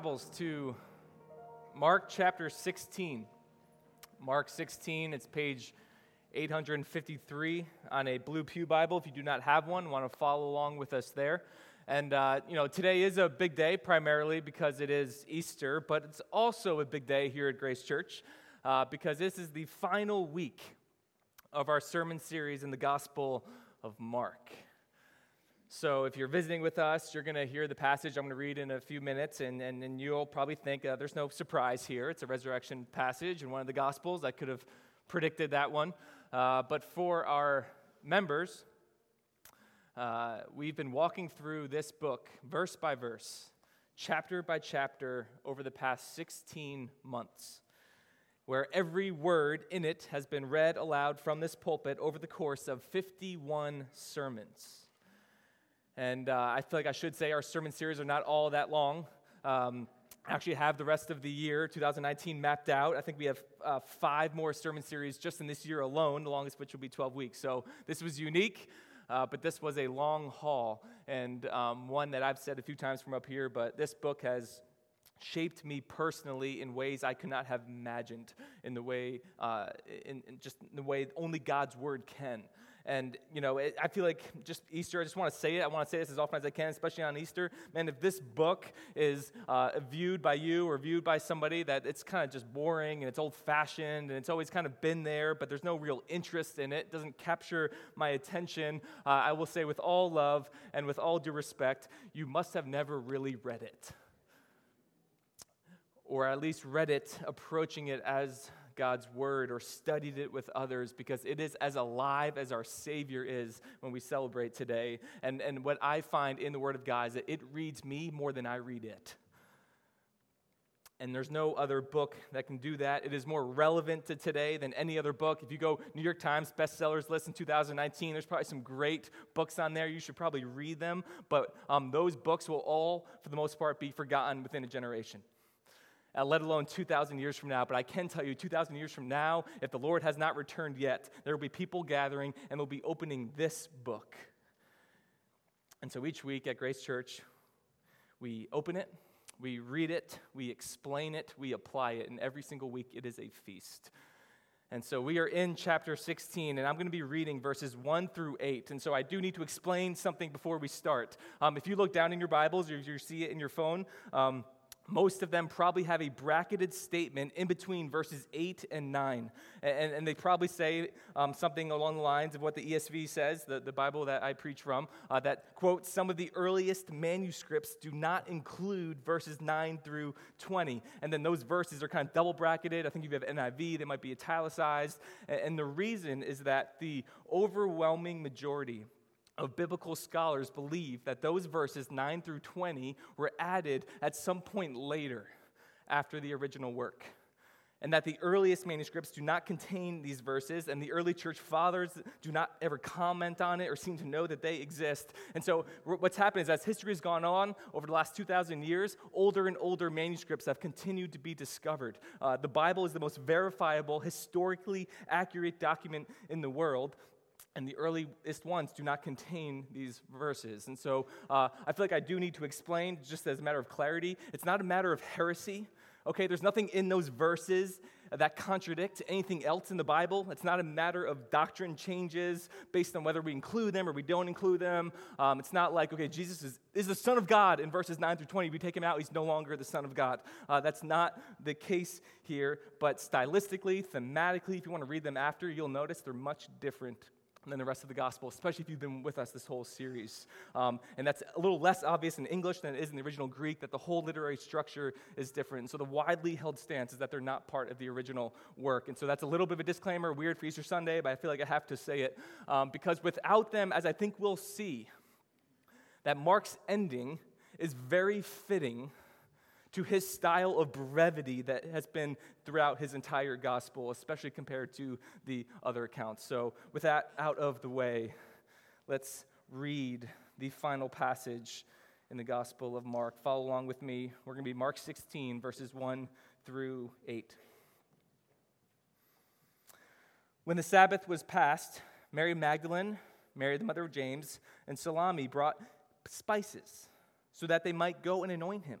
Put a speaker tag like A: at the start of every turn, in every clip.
A: Bibles to Mark chapter 16. Mark 16, it's page 853 on a Blue Pew Bible. If you do not have one, want to follow along with us there. And, uh, you know, today is a big day primarily because it is Easter, but it's also a big day here at Grace Church uh, because this is the final week of our sermon series in the Gospel of Mark. So, if you're visiting with us, you're going to hear the passage I'm going to read in a few minutes, and, and, and you'll probably think uh, there's no surprise here. It's a resurrection passage in one of the Gospels. I could have predicted that one. Uh, but for our members, uh, we've been walking through this book verse by verse, chapter by chapter, over the past 16 months, where every word in it has been read aloud from this pulpit over the course of 51 sermons. And uh, I feel like I should say our sermon series are not all that long. Um, actually have the rest of the year 2019 mapped out. I think we have uh, five more sermon series just in this year alone the longest which will be 12 weeks. So this was unique uh, but this was a long haul and um, one that i've said a few times from up here but this book has shaped me personally in ways i could not have imagined in the way uh, in, in just the way only god's word can and, you know, it, I feel like just Easter, I just want to say it. I want to say this as often as I can, especially on Easter. Man, if this book is uh, viewed by you or viewed by somebody that it's kind of just boring and it's old fashioned and it's always kind of been there, but there's no real interest in it, doesn't capture my attention, uh, I will say with all love and with all due respect, you must have never really read it. Or at least read it approaching it as God's word or studied it with others because it is as alive as our Savior is when we celebrate today. And, and what I find in the Word of God is that it reads me more than I read it. And there's no other book that can do that. It is more relevant to today than any other book. If you go New York Times bestsellers list in 2019, there's probably some great books on there. You should probably read them. But um, those books will all, for the most part, be forgotten within a generation uh, let alone 2,000 years from now. But I can tell you, 2,000 years from now, if the Lord has not returned yet, there will be people gathering and they'll be opening this book. And so each week at Grace Church, we open it, we read it, we explain it, we apply it, and every single week it is a feast. And so we are in chapter 16, and I'm going to be reading verses 1 through 8. And so I do need to explain something before we start. Um, if you look down in your Bibles or you see it in your phone, um, most of them probably have a bracketed statement in between verses 8 and 9. And, and they probably say um, something along the lines of what the ESV says, the, the Bible that I preach from, uh, that, quote, some of the earliest manuscripts do not include verses 9 through 20. And then those verses are kind of double bracketed. I think if you have NIV, they might be italicized. And, and the reason is that the overwhelming majority of biblical scholars believe that those verses 9 through 20 were added at some point later after the original work. And that the earliest manuscripts do not contain these verses, and the early church fathers do not ever comment on it or seem to know that they exist. And so, what's happened is, as history has gone on over the last 2,000 years, older and older manuscripts have continued to be discovered. Uh, the Bible is the most verifiable, historically accurate document in the world, and the earliest ones do not contain these verses. And so uh, I feel like I do need to explain, just as a matter of clarity, it's not a matter of heresy. Okay, there's nothing in those verses that contradict anything else in the Bible. It's not a matter of doctrine changes based on whether we include them or we don't include them. Um, it's not like, okay, Jesus is, is the Son of God in verses 9 through 20. If we take him out, he's no longer the Son of God. Uh, that's not the case here, but stylistically, thematically, if you want to read them after, you'll notice they're much different than the rest of the gospel, especially if you've been with us this whole series. Um, and that's a little less obvious in English than it is in the original Greek, that the whole literary structure is different. And so the widely held stance is that they're not part of the original work. And so that's a little bit of a disclaimer, weird for Easter Sunday, but I feel like I have to say it. Um, because without them, as I think we'll see, that Mark's ending is very fitting to his style of brevity that has been throughout his entire gospel, especially compared to the other accounts. So, with that out of the way, let's read the final passage in the Gospel of Mark. Follow along with me. We're going to be Mark 16, verses 1 through 8. When the Sabbath was past, Mary Magdalene, Mary the mother of James, and Salome brought spices so that they might go and anoint him.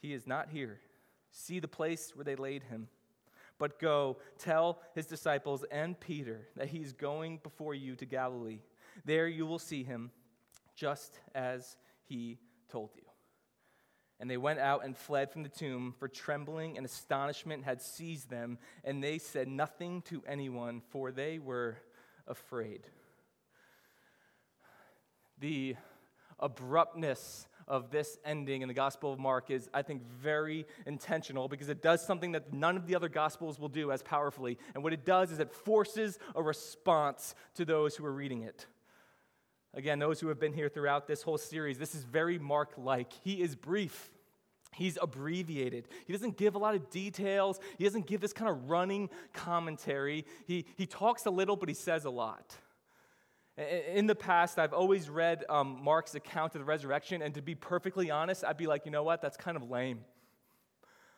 A: He is not here. See the place where they laid him. But go, tell his disciples and Peter that he's going before you to Galilee. There you will see him, just as he told you. And they went out and fled from the tomb, for trembling and astonishment had seized them, and they said nothing to anyone, for they were afraid. The abruptness of this ending in the Gospel of Mark is, I think, very intentional because it does something that none of the other Gospels will do as powerfully. And what it does is it forces a response to those who are reading it. Again, those who have been here throughout this whole series, this is very Mark like. He is brief. He's abbreviated. He doesn't give a lot of details. He doesn't give this kind of running commentary. He, he talks a little, but he says a lot. In the past, I've always read um, Mark's account of the resurrection, and to be perfectly honest, I'd be like, you know what? That's kind of lame.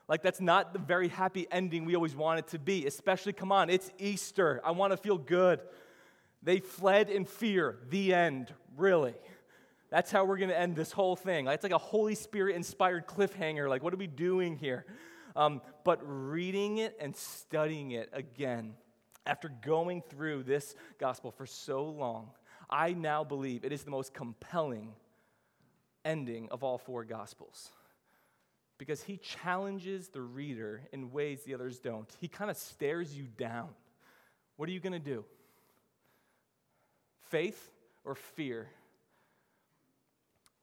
A: Like, that's not the very happy ending we always want it to be, especially, come on, it's Easter. I want to feel good. They fled in fear. The end, really. That's how we're going to end this whole thing. It's like a Holy Spirit inspired cliffhanger. Like, what are we doing here? Um, but reading it and studying it again, after going through this gospel for so long, I now believe it is the most compelling ending of all four gospels because he challenges the reader in ways the others don't. He kind of stares you down. What are you going to do? Faith or fear?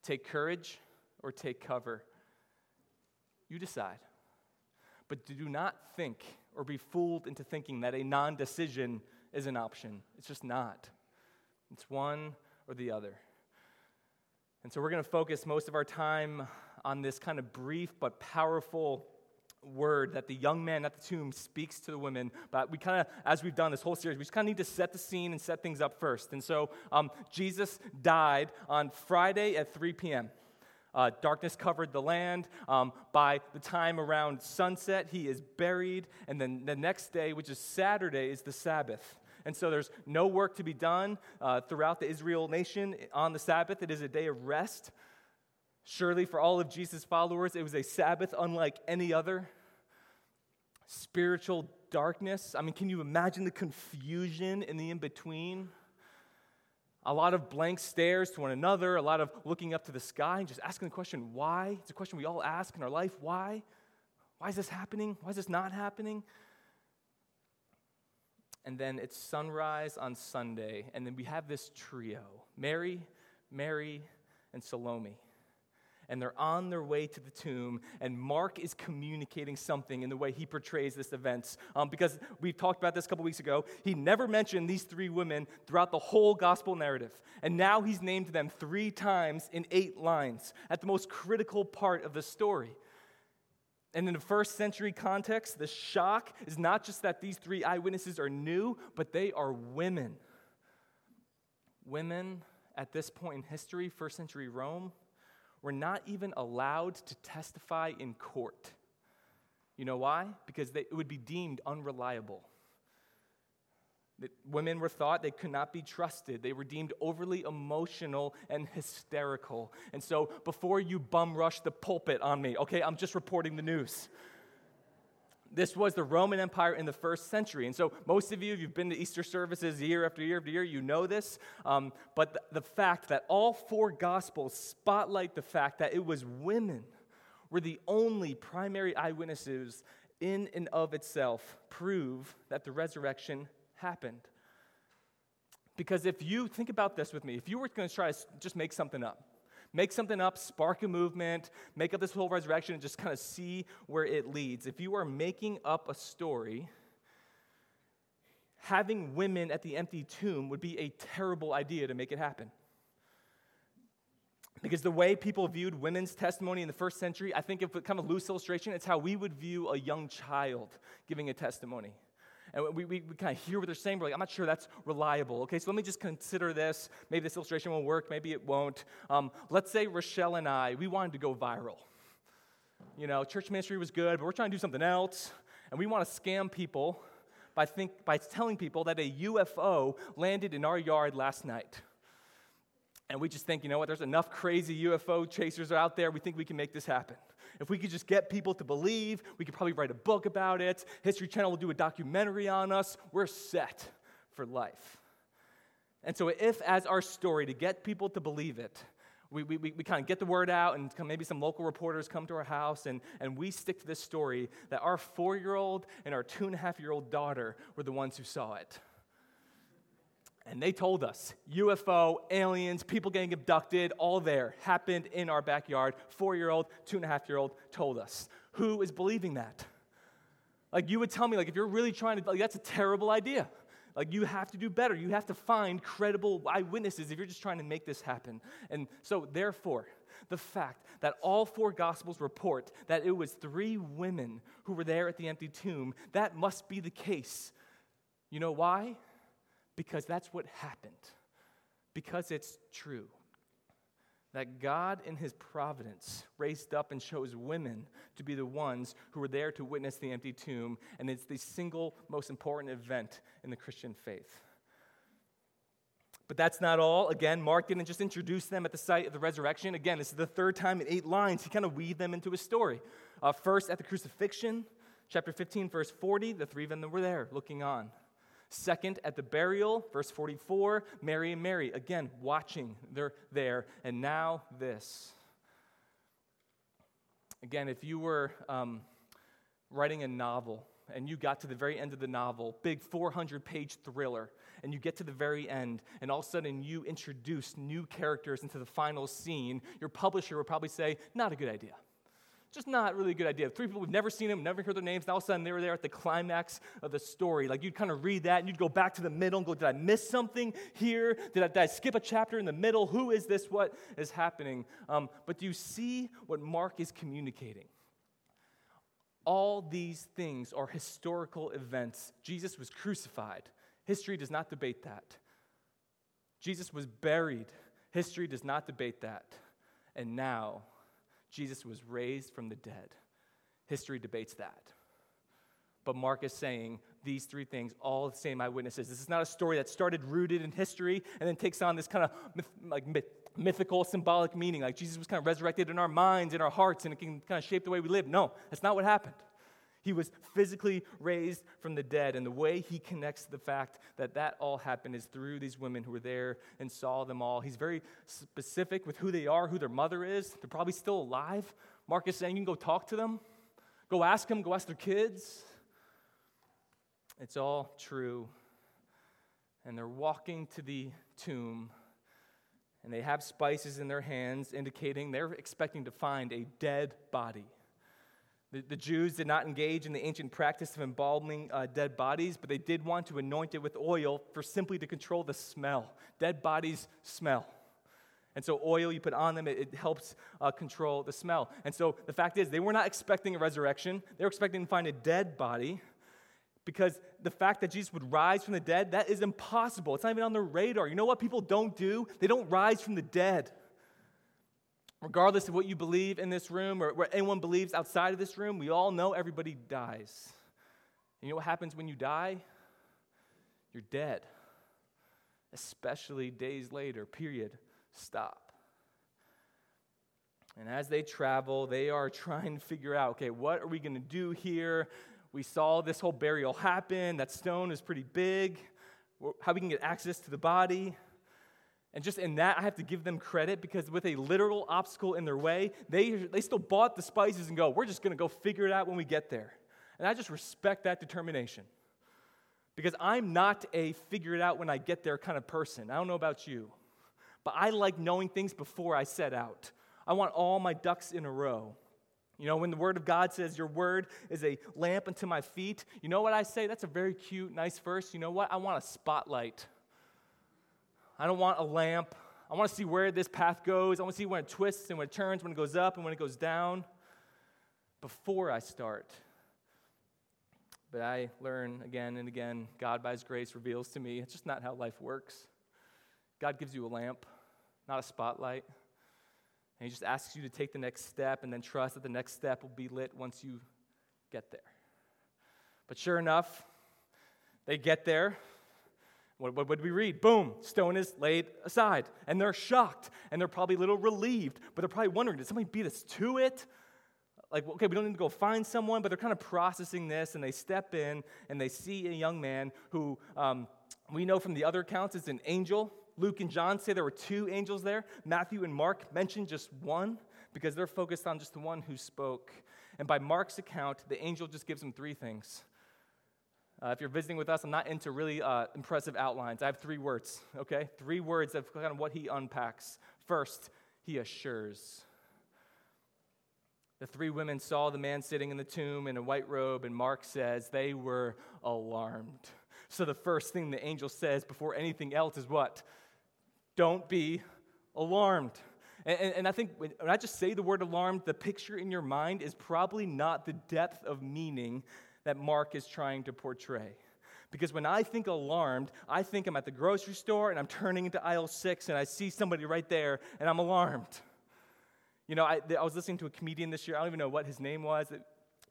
A: Take courage or take cover? You decide. But do not think or be fooled into thinking that a non decision is an option. It's just not. It's one or the other. And so we're going to focus most of our time on this kind of brief but powerful word that the young man at the tomb speaks to the women. But we kind of, as we've done this whole series, we just kind of need to set the scene and set things up first. And so um, Jesus died on Friday at 3 p.m. Uh, darkness covered the land. Um, by the time around sunset, he is buried. And then the next day, which is Saturday, is the Sabbath. And so there's no work to be done uh, throughout the Israel nation on the Sabbath. It is a day of rest. Surely, for all of Jesus' followers, it was a Sabbath unlike any other. Spiritual darkness. I mean, can you imagine the confusion in the in between? A lot of blank stares to one another, a lot of looking up to the sky and just asking the question, why? It's a question we all ask in our life why? Why is this happening? Why is this not happening? And then it's sunrise on Sunday, and then we have this trio Mary, Mary, and Salome and they're on their way to the tomb, and Mark is communicating something in the way he portrays this event. Um, because we talked about this a couple weeks ago, he never mentioned these three women throughout the whole gospel narrative. And now he's named them three times in eight lines at the most critical part of the story. And in the first century context, the shock is not just that these three eyewitnesses are new, but they are women. Women at this point in history, first century Rome, were not even allowed to testify in court. You know why? Because they, it would be deemed unreliable. That women were thought they could not be trusted. They were deemed overly emotional and hysterical. And so, before you bum rush the pulpit on me, okay, I'm just reporting the news. This was the Roman Empire in the first century. And so, most of you, if you've been to Easter services year after year after year, you know this. Um, but the, the fact that all four Gospels spotlight the fact that it was women were the only primary eyewitnesses in and of itself prove that the resurrection happened. Because if you think about this with me, if you were going to try to just make something up, make something up, spark a movement, make up this whole resurrection, and just kind of see where it leads. If you are making up a story, having women at the empty tomb would be a terrible idea to make it happen. Because the way people viewed women's testimony in the first century, I think, if kind of a loose illustration, it's how we would view a young child giving a testimony. And we, we, we kind of hear what they're saying, we're like, I'm not sure that's reliable. Okay, so let me just consider this. Maybe this illustration will work, maybe it won't. Um, let's say Rochelle and I, we wanted to go viral. You know, church ministry was good, but we're trying to do something else, and we want to scam people by, think, by telling people that a UFO landed in our yard last night. And we just think, you know what, there's enough crazy UFO chasers out there, we think we can make this happen. If we could just get people to believe, we could probably write a book about it. History Channel will do a documentary on us. We're set for life. And so, if as our story to get people to believe it, we, we, we kind of get the word out, and maybe some local reporters come to our house, and, and we stick to this story that our four year old and our two and a half year old daughter were the ones who saw it. And they told us UFO, aliens, people getting abducted, all there happened in our backyard. Four year old, two and a half year old told us. Who is believing that? Like, you would tell me, like, if you're really trying to, like, that's a terrible idea. Like, you have to do better. You have to find credible eyewitnesses if you're just trying to make this happen. And so, therefore, the fact that all four gospels report that it was three women who were there at the empty tomb, that must be the case. You know why? Because that's what happened, because it's true. That God, in His providence, raised up and chose women to be the ones who were there to witness the empty tomb, and it's the single most important event in the Christian faith. But that's not all. Again, Mark didn't just introduce them at the site of the resurrection. Again, this is the third time in eight lines he kind of weaved them into his story. Uh, first, at the crucifixion, chapter 15, verse 40, the three of them were there looking on. Second, at the burial, verse 44, Mary and Mary, again, watching, they're there. And now this. Again, if you were um, writing a novel and you got to the very end of the novel, big 400 page thriller, and you get to the very end, and all of a sudden you introduce new characters into the final scene, your publisher would probably say, Not a good idea. Just not really a good idea. Three people we've never seen them, never heard their names, and all of a sudden they were there at the climax of the story. Like you'd kind of read that and you'd go back to the middle and go, Did I miss something here? Did I, did I skip a chapter in the middle? Who is this? What is happening? Um, but do you see what Mark is communicating? All these things are historical events. Jesus was crucified. History does not debate that. Jesus was buried. History does not debate that. And now, Jesus was raised from the dead. History debates that. But Mark is saying these three things, all the same eyewitnesses. This is not a story that started rooted in history and then takes on this kind of myth, like myth, mythical, symbolic meaning. Like Jesus was kind of resurrected in our minds, in our hearts, and it can kind of shape the way we live. No, that's not what happened. He was physically raised from the dead. And the way he connects the fact that that all happened is through these women who were there and saw them all. He's very specific with who they are, who their mother is. They're probably still alive. Mark is saying you can go talk to them, go ask them, go ask their kids. It's all true. And they're walking to the tomb and they have spices in their hands, indicating they're expecting to find a dead body. The, the, Jews did not engage in the ancient practice of embalming uh, dead bodies, but they did want to anoint it with oil for simply to control the smell. Dead bodies smell. And so, oil you put on them, it, it helps uh, control the smell. And so, the fact is, they were not expecting a resurrection. They were expecting to find a dead body because the fact that Jesus would rise from the dead, that is impossible. It's not even on their radar. You know what people don't do? They don't rise from the dead regardless of what you believe in this room or what anyone believes outside of this room, we all know everybody dies. And you know what happens when you die? You're dead, especially days later, period. Stop. And as they travel, they are trying to figure out okay, what are we going to do here? We saw this whole burial happen. That stone is pretty big. How we can get access to the body. And just in that, I have to give them credit because with a literal obstacle in their way, they, they still bought the spices and go, we're just going to go figure it out when we get there. And I just respect that determination because I'm not a figure it out when I get there kind of person. I don't know about you, but I like knowing things before I set out. I want all my ducks in a row. You know, when the Word of God says, Your Word is a lamp unto my feet, you know what I say? That's a very cute, nice verse. You know what? I want a spotlight. I don't want a lamp. I want to see where this path goes. I want to see when it twists and when it turns, when it goes up and when it goes down before I start. But I learn again and again, God, by His grace, reveals to me it's just not how life works. God gives you a lamp, not a spotlight. And He just asks you to take the next step and then trust that the next step will be lit once you get there. But sure enough, they get there. What, what would we read? Boom, stone is laid aside. And they're shocked and they're probably a little relieved, but they're probably wondering, did somebody beat us to it? Like, okay, we don't need to go find someone, but they're kind of processing this and they step in and they see a young man who um, we know from the other accounts is an angel. Luke and John say there were two angels there. Matthew and Mark mention just one because they're focused on just the one who spoke. And by Mark's account, the angel just gives them three things uh, if you're visiting with us, I'm not into really uh, impressive outlines. I have three words, okay? Three words of kind of what he unpacks. First, he assures. The three women saw the man sitting in the tomb in a white robe, and Mark says they were alarmed. So the first thing the angel says before anything else is what? Don't be alarmed. And, and, and I think when, when I just say the word alarmed, the picture in your mind is probably not the depth of meaning that Mark is trying to portray. Because when I think alarmed, I think I'm at the grocery store and I'm turning into aisle six and I see somebody right there and I'm alarmed. You know, I, I was listening to a comedian this year, I don't even know what his name was, that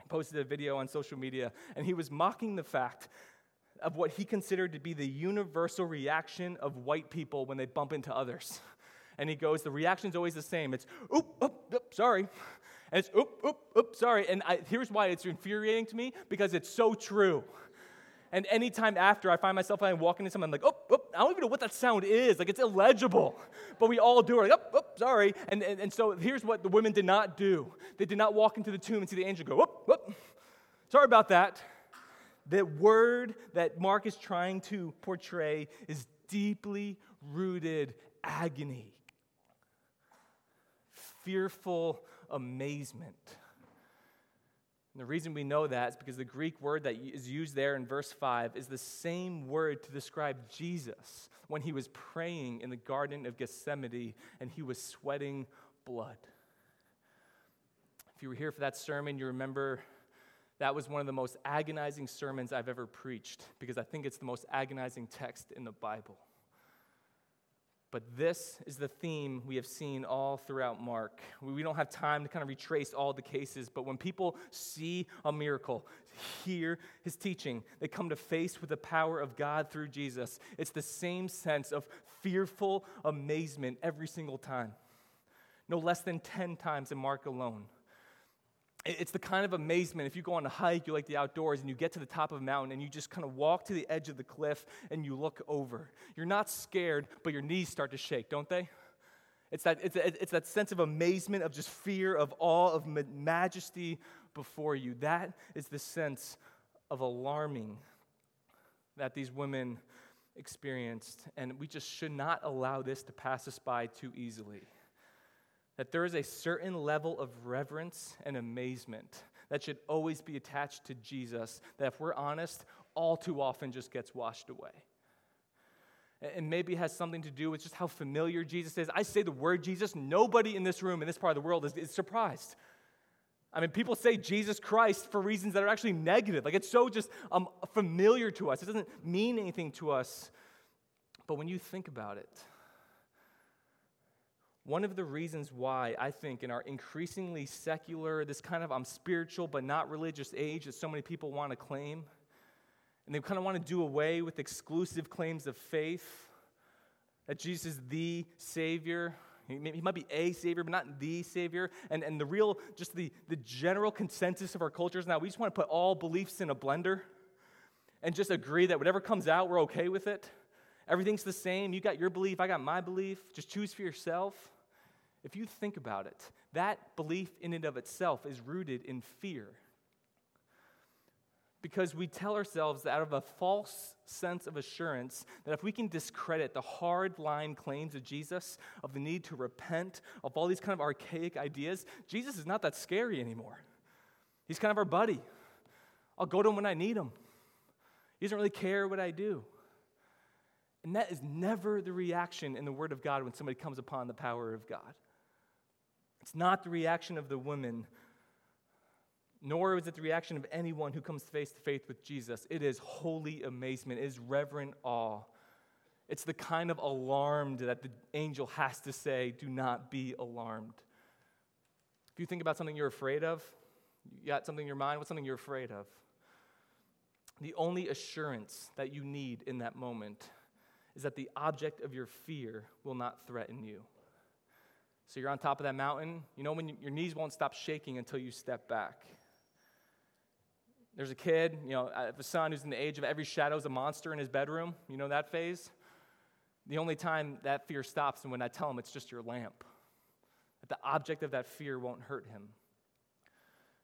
A: posted a video on social media, and he was mocking the fact of what he considered to be the universal reaction of white people when they bump into others. And he goes, the reaction's always the same. It's, oop, oop, oop, sorry. And it's, oop, oop, oop, sorry. And I, here's why it's infuriating to me because it's so true. And anytime after I find myself I'm walking into something, I'm like, oh, oh, I don't even know what that sound is. Like, it's illegible. But we all do it. Like, oh sorry. And, and, and so here's what the women did not do they did not walk into the tomb and see the angel go, oh, oh, sorry about that. The word that Mark is trying to portray is deeply rooted agony, fearful amazement. And the reason we know that is because the Greek word that is used there in verse 5 is the same word to describe Jesus when he was praying in the Garden of Gethsemane and he was sweating blood. If you were here for that sermon, you remember that was one of the most agonizing sermons I've ever preached because I think it's the most agonizing text in the Bible. But this is the theme we have seen all throughout Mark. We don't have time to kind of retrace all the cases, but when people see a miracle, hear his teaching, they come to face with the power of God through Jesus. It's the same sense of fearful amazement every single time. No less than 10 times in Mark alone. It's the kind of amazement if you go on a hike, you like the outdoors, and you get to the top of a mountain and you just kind of walk to the edge of the cliff and you look over. You're not scared, but your knees start to shake, don't they? It's that, it's, it's that sense of amazement, of just fear, of awe, of majesty before you. That is the sense of alarming that these women experienced. And we just should not allow this to pass us by too easily that there is a certain level of reverence and amazement that should always be attached to Jesus, that if we're honest, all too often just gets washed away. And maybe it has something to do with just how familiar Jesus is. I say the word Jesus, nobody in this room, in this part of the world, is, is surprised. I mean, people say Jesus Christ for reasons that are actually negative. Like it's so just um, familiar to us, it doesn't mean anything to us. But when you think about it, one of the reasons why I think in our increasingly secular, this kind of I'm spiritual but not religious age that so many people want to claim, and they kind of want to do away with exclusive claims of faith, that Jesus is the Savior. He, might be a Savior, but not the Savior. And, and the real, just the, the general consensus of our cultures now, we just want to put all beliefs in a blender and just agree that whatever comes out, we're okay with it. Everything's the same. You got your belief, I got my belief. Just choose for yourself. If you think about it, that belief in and of itself is rooted in fear. Because we tell ourselves out of a false sense of assurance that if we can discredit the hard line claims of Jesus, of the need to repent, of all these kind of archaic ideas, Jesus is not that scary anymore. He's kind of our buddy. I'll go to him when I need him. He doesn't really care what I do. And that is never the reaction in the Word of God when somebody comes upon the power of God. It's not the reaction of the woman, nor is it the reaction of anyone who comes face to face with Jesus. It is holy amazement, it is reverent awe. It's the kind of alarmed that the angel has to say, Do not be alarmed. If you think about something you're afraid of, you got something in your mind, what's something you're afraid of? The only assurance that you need in that moment is that the object of your fear will not threaten you. So you're on top of that mountain. You know when you, your knees won't stop shaking until you step back. There's a kid, you know, I have a son who's in the age of every shadow is a monster in his bedroom. You know that phase? The only time that fear stops is when I tell him it's just your lamp. That the object of that fear won't hurt him.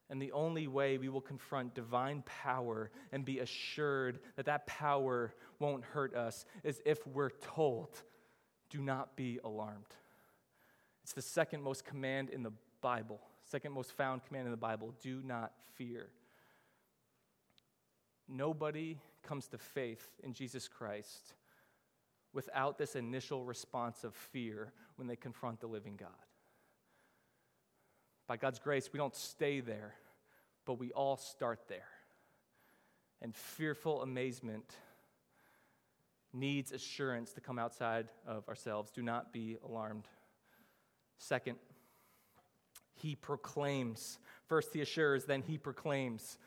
A: And the only way we will confront divine power and be assured that that power won't hurt us is if we're told, do not be alarmed. It's the second most command in the Bible, second most found command in the Bible do not fear. Nobody comes to faith in Jesus Christ without this initial response of fear when they confront the living God. By God's grace, we don't stay there, but we all start there. And fearful amazement needs assurance to come outside of ourselves. Do not be alarmed. Second, he proclaims. First, he assures, then he proclaims.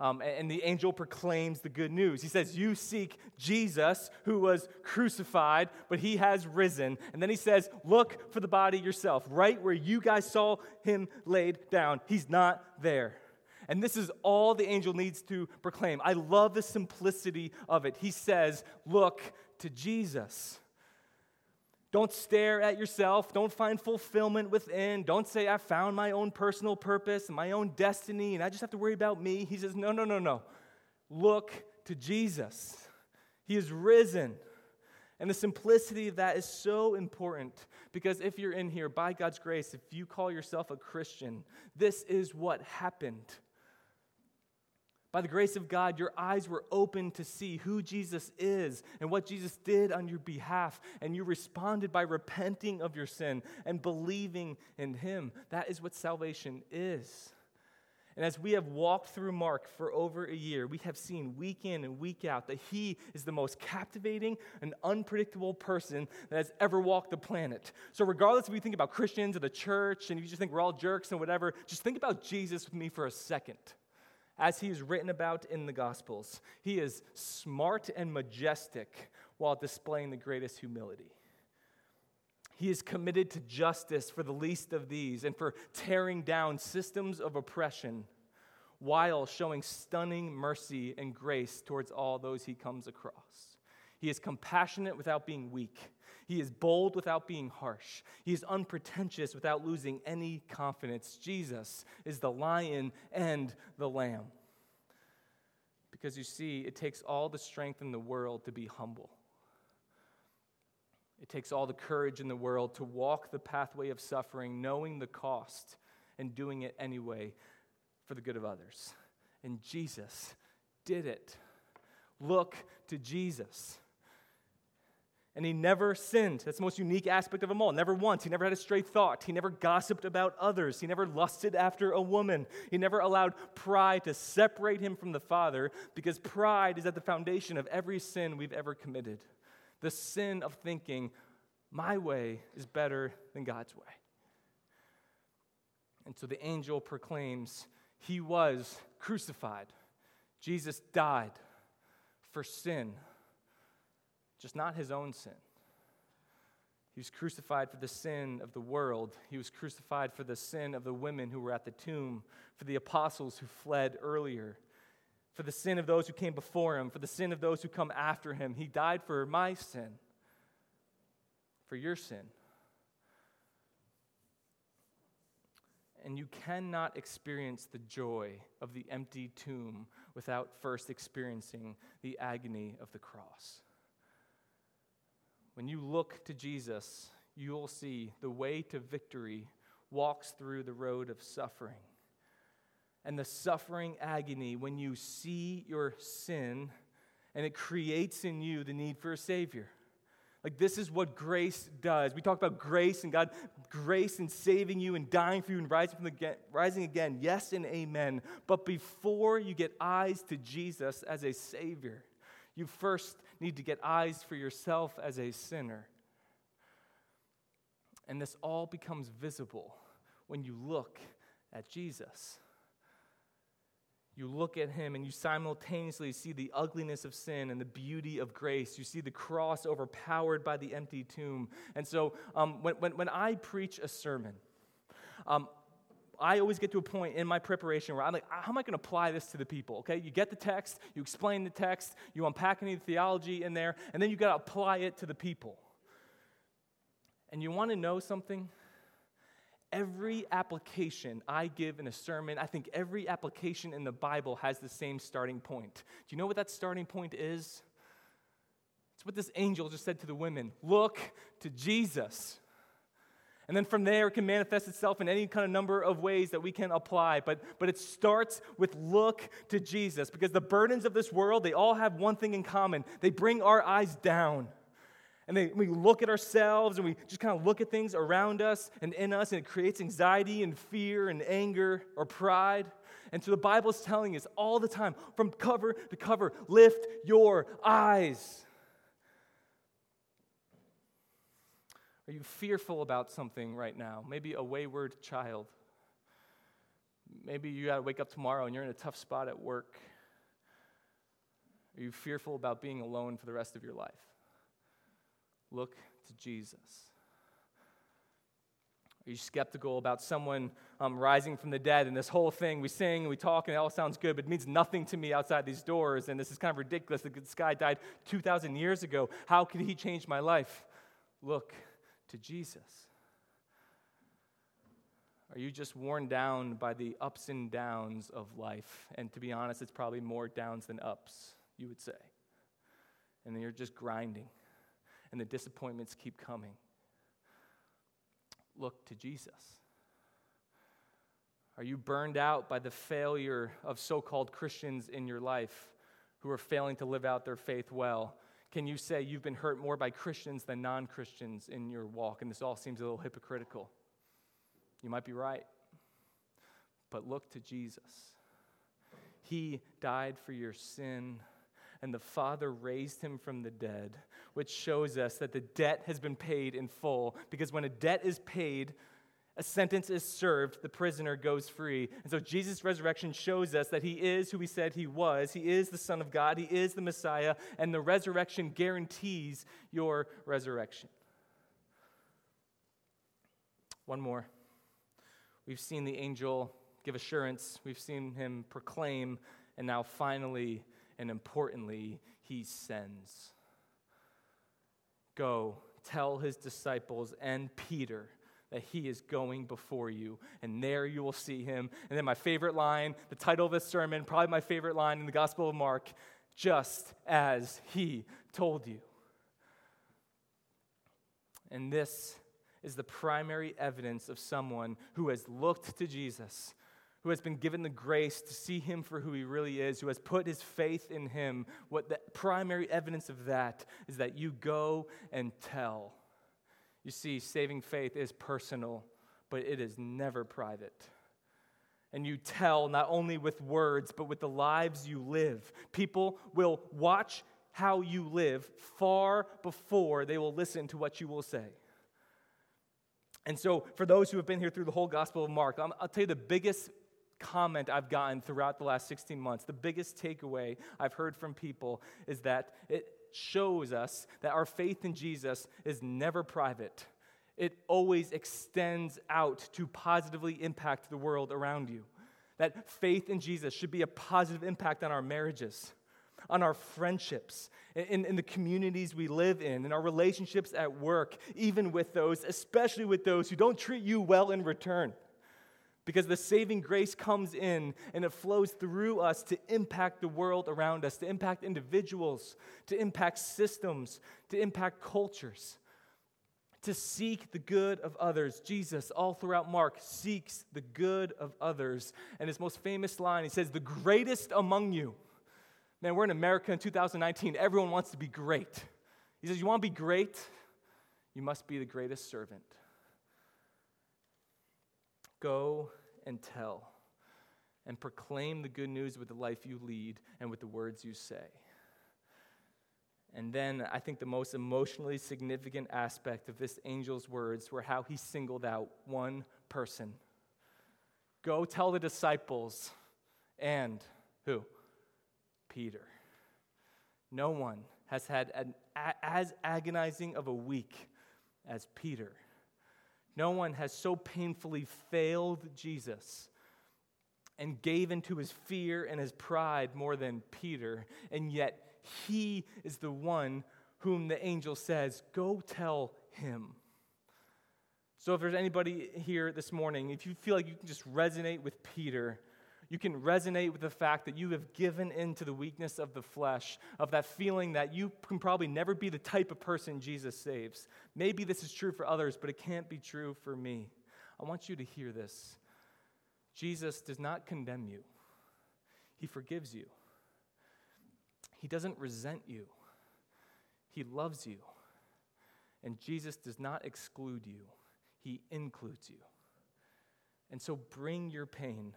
A: Um, and the angel proclaims the good news. He says, You seek Jesus who was crucified, but he has risen. And then he says, Look for the body yourself, right where you guys saw him laid down. He's not there. And this is all the angel needs to proclaim. I love the simplicity of it. He says, Look to Jesus. Don't stare at yourself. Don't find fulfillment within. Don't say, I found my own personal purpose and my own destiny and I just have to worry about me. He says, No, no, no, no. Look to Jesus. He is risen. And the simplicity of that is so important because if you're in here, by God's grace, if you call yourself a Christian, this is what happened. By the grace of God, your eyes were open to see who Jesus is and what Jesus did on your behalf, and you responded by repenting of your sin and believing in Him. That is what salvation is. And as we have walked through Mark for over a year, we have seen week in and week out that he is the most captivating and unpredictable person that has ever walked the planet. So, regardless if you think about Christians or the church and you just think we're all jerks and whatever, just think about Jesus with me for a second as he is written about in the Gospels. He is smart and majestic while displaying the greatest humility. He is committed to justice for the least of these and for tearing down systems of oppression while showing stunning mercy and grace towards all those he comes across. He is compassionate without being weak. He is bold without being harsh. He is unpretentious without losing any confidence. Jesus is the lion and the lamb. Because you see, it takes all the strength in the world to be humble. It takes all the courage in the world to walk the pathway of suffering, knowing the cost and doing it anyway for the good of others. And Jesus did it. Look to Jesus. And he never sinned. That's the most unique aspect of them all. Never once. He never had a stray thought. He never gossiped about others. He never lusted after a woman. He never allowed pride to separate him from the Father because pride is at the foundation of every sin we've ever committed. The sin of thinking, my way is better than God's way. And so the angel proclaims, He was crucified. Jesus died for sin just not his own sin. He was crucified for the sin of the world. He was crucified for the sin of the women who were at the tomb, for the apostles who fled earlier, for the sin of those who came before him, for the sin of those who come after him. He died for my sin, for your sin. And you cannot experience the joy of the empty tomb without first experiencing the agony of the cross. When you look to Jesus, you'll see the way to victory walks through the road of suffering. And the suffering agony, when you see your sin, and it creates in you the need for a Savior. Like, this is what grace does. We talk about grace and God, grace in saving you and dying for you and rising, from the, rising again. Yes and amen. But before you get eyes to Jesus as a Savior, you first need to get eyes for yourself as a sinner. And this all becomes visible when you look at Jesus you look at him and you simultaneously see the ugliness of sin and the beauty of grace. You see the cross overpowered by the empty tomb. And so um, when, when, when, I preach a sermon, um, I always get to a point in my preparation where I'm like, how am I going to apply this to the people? Okay, you get the text, you explain the text, you unpack any theology in there, and then you got to apply it to the people. And you want to know something? every application I give in a sermon, I think every application in the Bible has the same starting point. Do you know what that starting point is? It's what this angel just said to the women look to Jesus. And then from there, it can manifest itself in any kind of number of ways that we can apply. But, but it starts with look to Jesus because the burdens of this world, they all have one thing in common they bring our eyes down and they, we look at ourselves and we just kind of look at things around us and in us, and it creates anxiety and fear and anger or pride. And so the Bible is telling us all the time, from cover to cover, lift your eyes. Are you fearful about something right now? Maybe a wayward child. Maybe you got to wake up tomorrow and you're in a tough spot at work. Are you fearful about being alone for the rest of your life? Look to Jesus. Are you skeptical about someone um, rising from the dead and this whole thing? We sing, we talk, and it all sounds good, but it means nothing to me outside these doors, and this is kind of ridiculous. This guy died 2,000 years ago. How could he change my life? Look to Jesus. Are you just worn down by the ups and downs of life? And to be honest, it's probably more downs than ups, you would say. And then you're just grinding and the disappointments keep coming. Look to Jesus. Are you burned out by the failure of so called Christians in your life who are failing to live out their faith well? Can you say you've been hurt more by Christians than non Christians in your walk? And this all seems a little hypocritical. You might be right. But look to Jesus. He died for your sin and the Father raised him from the dead, which shows us that the debt has been paid in full. Because when a debt is paid, a sentence is served, the prisoner goes free. And so Jesus' resurrection shows us that he is who he said he was. He is the Son of God, he is the Messiah, and the resurrection guarantees your resurrection. One more. We've seen the angel give assurance, we've seen him proclaim, and now finally, and importantly, he sends. Go, tell his disciples and Peter that he is going before you, and there you will see him. And then, my favorite line, the title of this sermon, probably my favorite line in the Gospel of Mark just as he told you. And this is the primary evidence of someone who has looked to Jesus who has been given the grace to see him for who he really is, who has put his faith in him, what the primary evidence of that is that you go and tell. You see, saving faith is personal, but it is never private. And you tell not only with words, but with the lives you live. People will watch how you live far before they will listen to what you will say. And so, for those who have been here through the whole Gospel of Mark, I'll tell you the biggest comment I've gotten throughout the last 16 months, the biggest takeaway I've heard from people is that it shows us that our faith in Jesus is never private. It always extends out to positively impact the world around you. That faith in Jesus should be a positive impact on our marriages, on our friendships, in, in the communities we live in, in our relationships at work, even with those, especially with those who don't treat you well in return because the saving grace comes in and it flows through us to impact the world around us, to impact individuals, to impact systems, to impact cultures, to seek the good of others. Jesus, all throughout Mark, seeks the good of others. And his most famous line, he says, The greatest among you. Man, we're in America in 2019. Everyone wants to be great. He says, You want to be great? You must be the greatest servant. Go and tell and proclaim the good news with the life you lead and with the words you say. And then I think the most emotionally significant aspect of this angel's words were how he singled out one person. Go tell the disciples and who? Peter. No one has had an, as agonizing of a week as Peter. No one has so painfully failed Jesus and gave into his fear and his pride more than Peter, and yet he is the one whom the angel says, Go tell him. So, if there's anybody here this morning, if you feel like you can just resonate with Peter, you can resonate with the fact that you have given in to the weakness of the flesh, of that feeling that you can probably never be the type of person Jesus saves. Maybe this is true for others, but it can't be true for me. I want you to hear this. Jesus does not condemn you, He forgives you. He doesn't resent you, He loves you. And Jesus does not exclude you, He includes you. And so bring your pain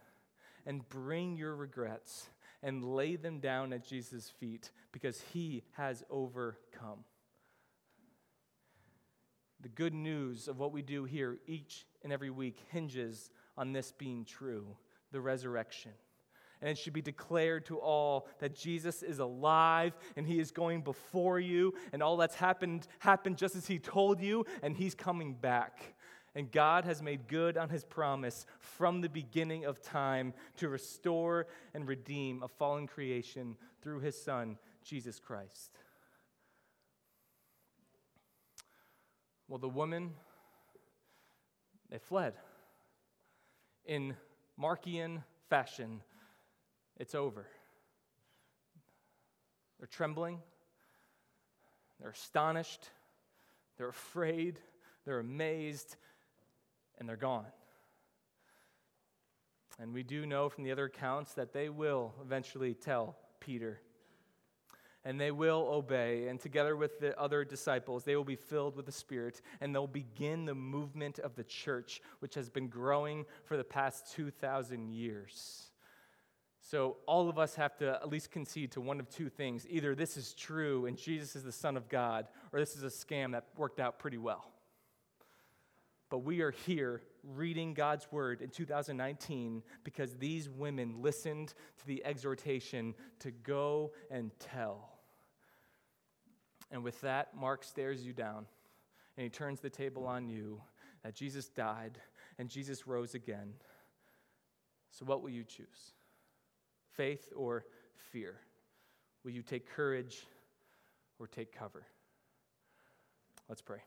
A: and bring your regrets and lay them down at Jesus' feet because He has overcome. The good news of what we do here each and every week hinges on this being true the resurrection and it should be declared to all that Jesus is alive and he is going before you and all that's happened happened just as he told you and he's coming back. And God has made good on his promise from the beginning of time to restore and redeem a fallen creation through his son Jesus Christ. Well, the woman they fled. In Markian fashion it's over. They're trembling, they're astonished, they're afraid, they're amazed, and they're gone. And we do know from the other accounts that they will eventually tell Peter. And they will obey, and together with the other disciples, they will be filled with the Spirit, and they'll begin the movement of the church, which has been growing for the past 2,000 years. So, all of us have to at least concede to one of two things. Either this is true and Jesus is the Son of God, or this is a scam that worked out pretty well. But we are here reading God's word in 2019 because these women listened to the exhortation to go and tell. And with that, Mark stares you down and he turns the table on you that Jesus died and Jesus rose again. So, what will you choose? faith or fear? Will you take courage or take cover? Let's pray.